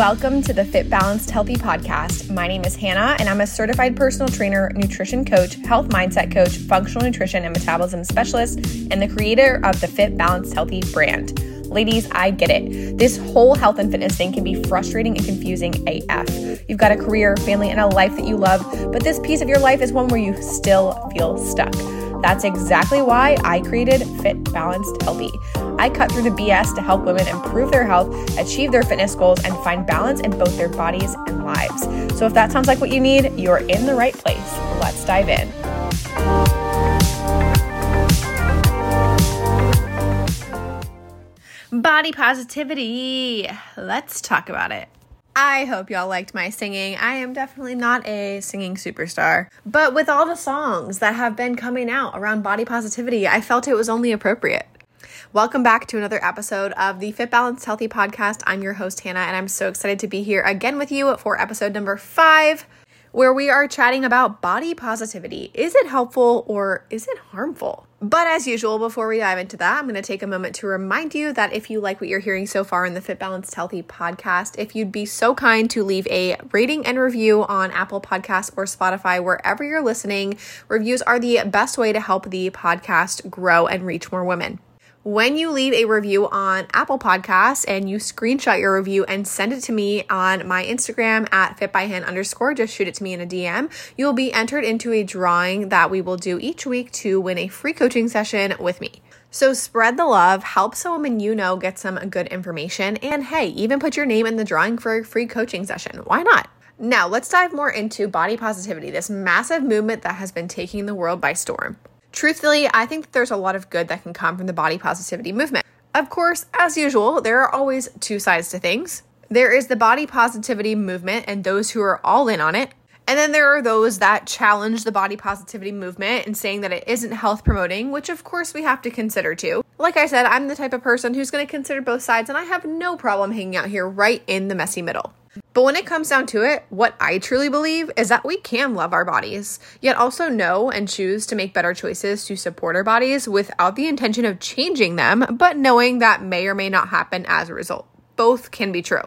Welcome to the Fit Balanced Healthy podcast. My name is Hannah, and I'm a certified personal trainer, nutrition coach, health mindset coach, functional nutrition and metabolism specialist, and the creator of the Fit Balanced Healthy brand. Ladies, I get it. This whole health and fitness thing can be frustrating and confusing AF. You've got a career, family, and a life that you love, but this piece of your life is one where you still feel stuck. That's exactly why I created Fit Balanced Healthy. I cut through the BS to help women improve their health, achieve their fitness goals, and find balance in both their bodies and lives. So if that sounds like what you need, you're in the right place. Let's dive in. Body positivity. Let's talk about it. I hope y'all liked my singing. I am definitely not a singing superstar. But with all the songs that have been coming out around body positivity, I felt it was only appropriate. Welcome back to another episode of the Fit Balanced Healthy podcast. I'm your host, Hannah, and I'm so excited to be here again with you for episode number five where we are chatting about body positivity. Is it helpful or is it harmful? But as usual, before we dive into that, I'm going to take a moment to remind you that if you like what you're hearing so far in the Fit Balanced Healthy podcast, if you'd be so kind to leave a rating and review on Apple Podcasts or Spotify, wherever you're listening, reviews are the best way to help the podcast grow and reach more women. When you leave a review on Apple Podcasts and you screenshot your review and send it to me on my Instagram at fitbyhan underscore, just shoot it to me in a DM, you will be entered into a drawing that we will do each week to win a free coaching session with me. So spread the love, help someone you know get some good information, and hey, even put your name in the drawing for a free coaching session. Why not? Now, let's dive more into body positivity, this massive movement that has been taking the world by storm. Truthfully, I think that there's a lot of good that can come from the body positivity movement. Of course, as usual, there are always two sides to things. There is the body positivity movement and those who are all in on it. And then there are those that challenge the body positivity movement and saying that it isn't health promoting, which of course we have to consider too. Like I said, I'm the type of person who's going to consider both sides, and I have no problem hanging out here right in the messy middle. But when it comes down to it, what I truly believe is that we can love our bodies, yet also know and choose to make better choices to support our bodies without the intention of changing them, but knowing that may or may not happen as a result. Both can be true.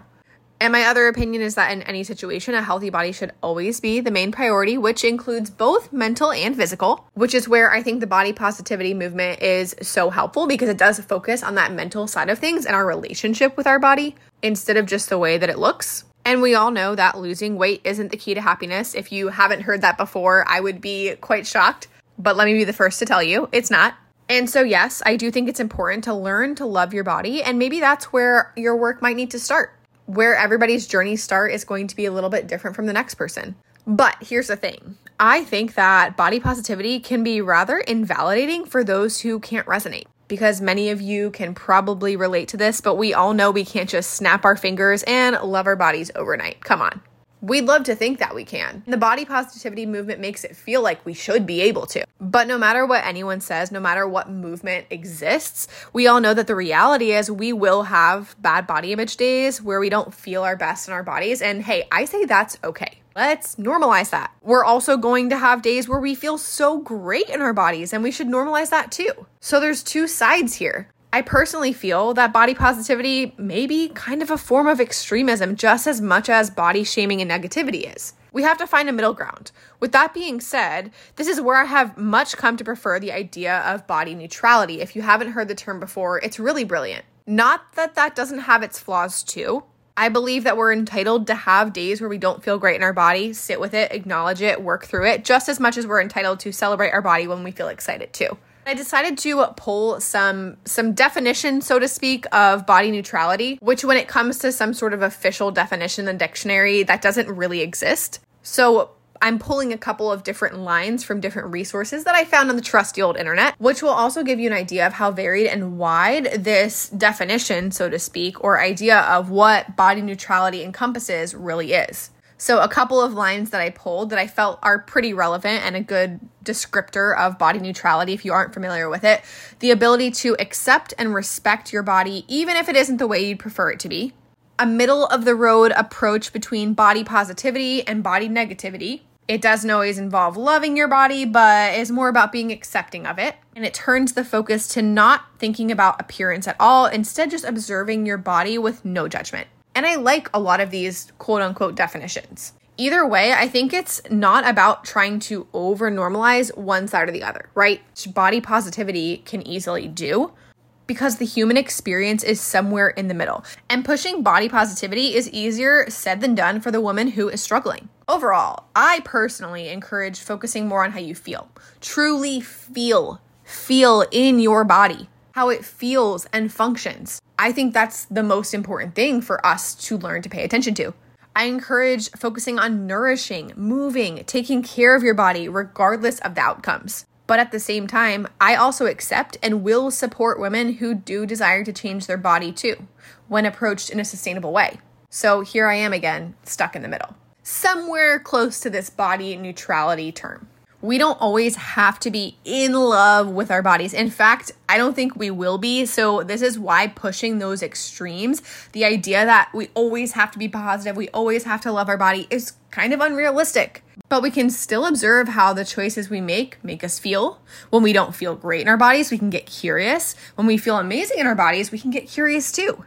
And my other opinion is that in any situation, a healthy body should always be the main priority, which includes both mental and physical, which is where I think the body positivity movement is so helpful because it does focus on that mental side of things and our relationship with our body instead of just the way that it looks. And we all know that losing weight isn't the key to happiness. If you haven't heard that before, I would be quite shocked. But let me be the first to tell you it's not. And so, yes, I do think it's important to learn to love your body. And maybe that's where your work might need to start. Where everybody's journey start is going to be a little bit different from the next person. But here's the thing I think that body positivity can be rather invalidating for those who can't resonate because many of you can probably relate to this, but we all know we can't just snap our fingers and love our bodies overnight. Come on. We'd love to think that we can. The body positivity movement makes it feel like we should be able to. But no matter what anyone says, no matter what movement exists, we all know that the reality is we will have bad body image days where we don't feel our best in our bodies. And hey, I say that's okay. Let's normalize that. We're also going to have days where we feel so great in our bodies, and we should normalize that too. So there's two sides here. I personally feel that body positivity may be kind of a form of extremism just as much as body shaming and negativity is. We have to find a middle ground. With that being said, this is where I have much come to prefer the idea of body neutrality. If you haven't heard the term before, it's really brilliant. Not that that doesn't have its flaws too. I believe that we're entitled to have days where we don't feel great in our body, sit with it, acknowledge it, work through it, just as much as we're entitled to celebrate our body when we feel excited too. I decided to pull some some definition, so to speak, of body neutrality, which when it comes to some sort of official definition in the dictionary, that doesn't really exist. So I'm pulling a couple of different lines from different resources that I found on the trusty old internet, which will also give you an idea of how varied and wide this definition, so to speak, or idea of what body neutrality encompasses really is. So, a couple of lines that I pulled that I felt are pretty relevant and a good descriptor of body neutrality if you aren't familiar with it the ability to accept and respect your body, even if it isn't the way you'd prefer it to be. A middle of the road approach between body positivity and body negativity. It doesn't always involve loving your body, but is more about being accepting of it. And it turns the focus to not thinking about appearance at all, instead, just observing your body with no judgment. And I like a lot of these quote unquote definitions. Either way, I think it's not about trying to over normalize one side or the other, right? Body positivity can easily do because the human experience is somewhere in the middle. And pushing body positivity is easier said than done for the woman who is struggling. Overall, I personally encourage focusing more on how you feel. Truly feel, feel in your body, how it feels and functions. I think that's the most important thing for us to learn to pay attention to. I encourage focusing on nourishing, moving, taking care of your body, regardless of the outcomes. But at the same time, I also accept and will support women who do desire to change their body too, when approached in a sustainable way. So here I am again, stuck in the middle, somewhere close to this body neutrality term we don't always have to be in love with our bodies. In fact, I don't think we will be. So, this is why pushing those extremes, the idea that we always have to be positive, we always have to love our body, is kind of unrealistic. But we can still observe how the choices we make make us feel. When we don't feel great in our bodies, we can get curious. When we feel amazing in our bodies, we can get curious too.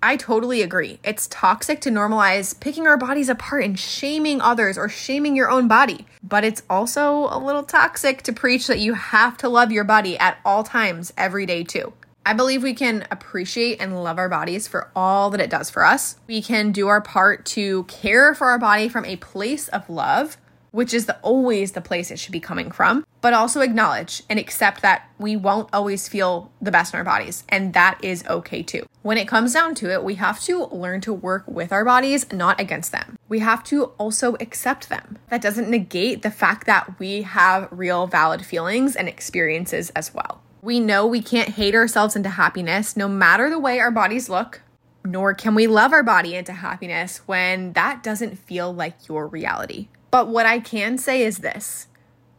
I totally agree. It's toxic to normalize picking our bodies apart and shaming others or shaming your own body. But it's also a little toxic to preach that you have to love your body at all times, every day, too. I believe we can appreciate and love our bodies for all that it does for us. We can do our part to care for our body from a place of love which is the, always the place it should be coming from, but also acknowledge and accept that we won't always feel the best in our bodies, and that is okay too. When it comes down to it, we have to learn to work with our bodies, not against them. We have to also accept them. That doesn't negate the fact that we have real valid feelings and experiences as well. We know we can't hate ourselves into happiness no matter the way our bodies look, nor can we love our body into happiness when that doesn't feel like your reality. But what I can say is this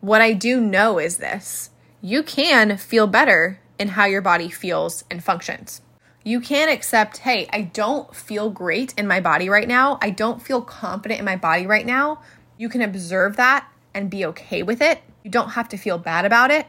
what I do know is this you can feel better in how your body feels and functions. You can accept, hey, I don't feel great in my body right now. I don't feel confident in my body right now. You can observe that and be okay with it. You don't have to feel bad about it.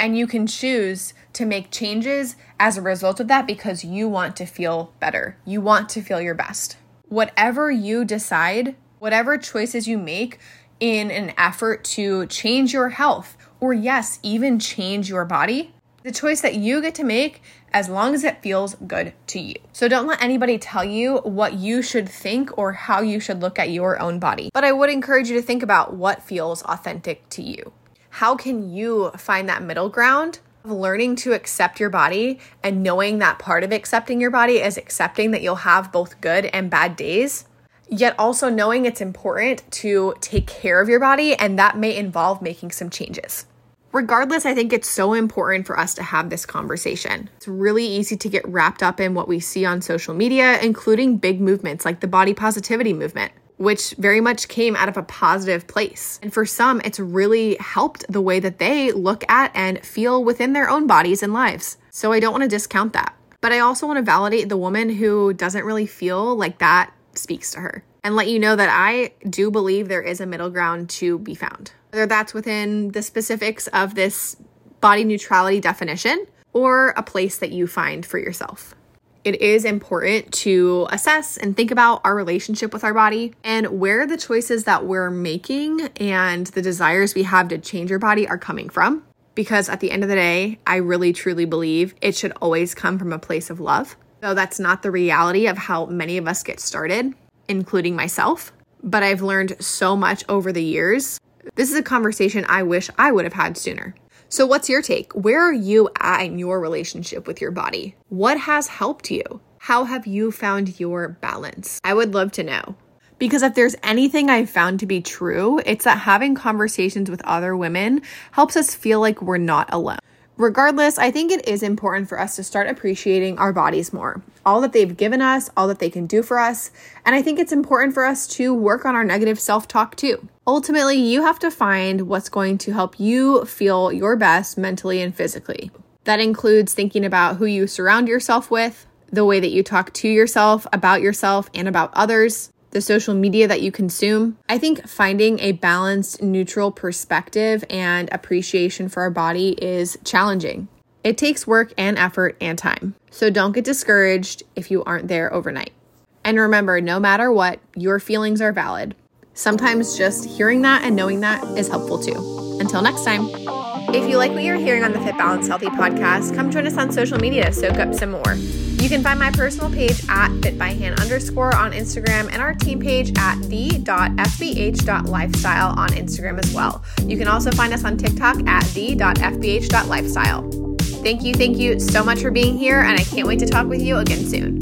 And you can choose to make changes as a result of that because you want to feel better. You want to feel your best. Whatever you decide Whatever choices you make in an effort to change your health, or yes, even change your body, the choice that you get to make as long as it feels good to you. So don't let anybody tell you what you should think or how you should look at your own body. But I would encourage you to think about what feels authentic to you. How can you find that middle ground of learning to accept your body and knowing that part of accepting your body is accepting that you'll have both good and bad days? Yet also knowing it's important to take care of your body, and that may involve making some changes. Regardless, I think it's so important for us to have this conversation. It's really easy to get wrapped up in what we see on social media, including big movements like the body positivity movement, which very much came out of a positive place. And for some, it's really helped the way that they look at and feel within their own bodies and lives. So I don't want to discount that. But I also want to validate the woman who doesn't really feel like that speaks to her and let you know that I do believe there is a middle ground to be found. Whether that's within the specifics of this body neutrality definition or a place that you find for yourself. It is important to assess and think about our relationship with our body and where the choices that we're making and the desires we have to change our body are coming from. Because at the end of the day, I really truly believe it should always come from a place of love Though that's not the reality of how many of us get started, including myself. But I've learned so much over the years. This is a conversation I wish I would have had sooner. So, what's your take? Where are you at in your relationship with your body? What has helped you? How have you found your balance? I would love to know. Because if there's anything I've found to be true, it's that having conversations with other women helps us feel like we're not alone. Regardless, I think it is important for us to start appreciating our bodies more, all that they've given us, all that they can do for us. And I think it's important for us to work on our negative self talk too. Ultimately, you have to find what's going to help you feel your best mentally and physically. That includes thinking about who you surround yourself with, the way that you talk to yourself, about yourself, and about others, the social media that you consume. I think finding a balanced, neutral perspective and appreciation for our body is challenging. It takes work and effort and time. So don't get discouraged if you aren't there overnight. And remember, no matter what, your feelings are valid. Sometimes just hearing that and knowing that is helpful too. Until next time. If you like what you're hearing on the Fit Balanced Healthy podcast, come join us on social media to soak up some more. You can find my personal page at fitbyhan underscore on Instagram and our team page at the.fbh.lifestyle on Instagram as well. You can also find us on TikTok at the.fbh.lifestyle. Thank you, thank you so much for being here, and I can't wait to talk with you again soon.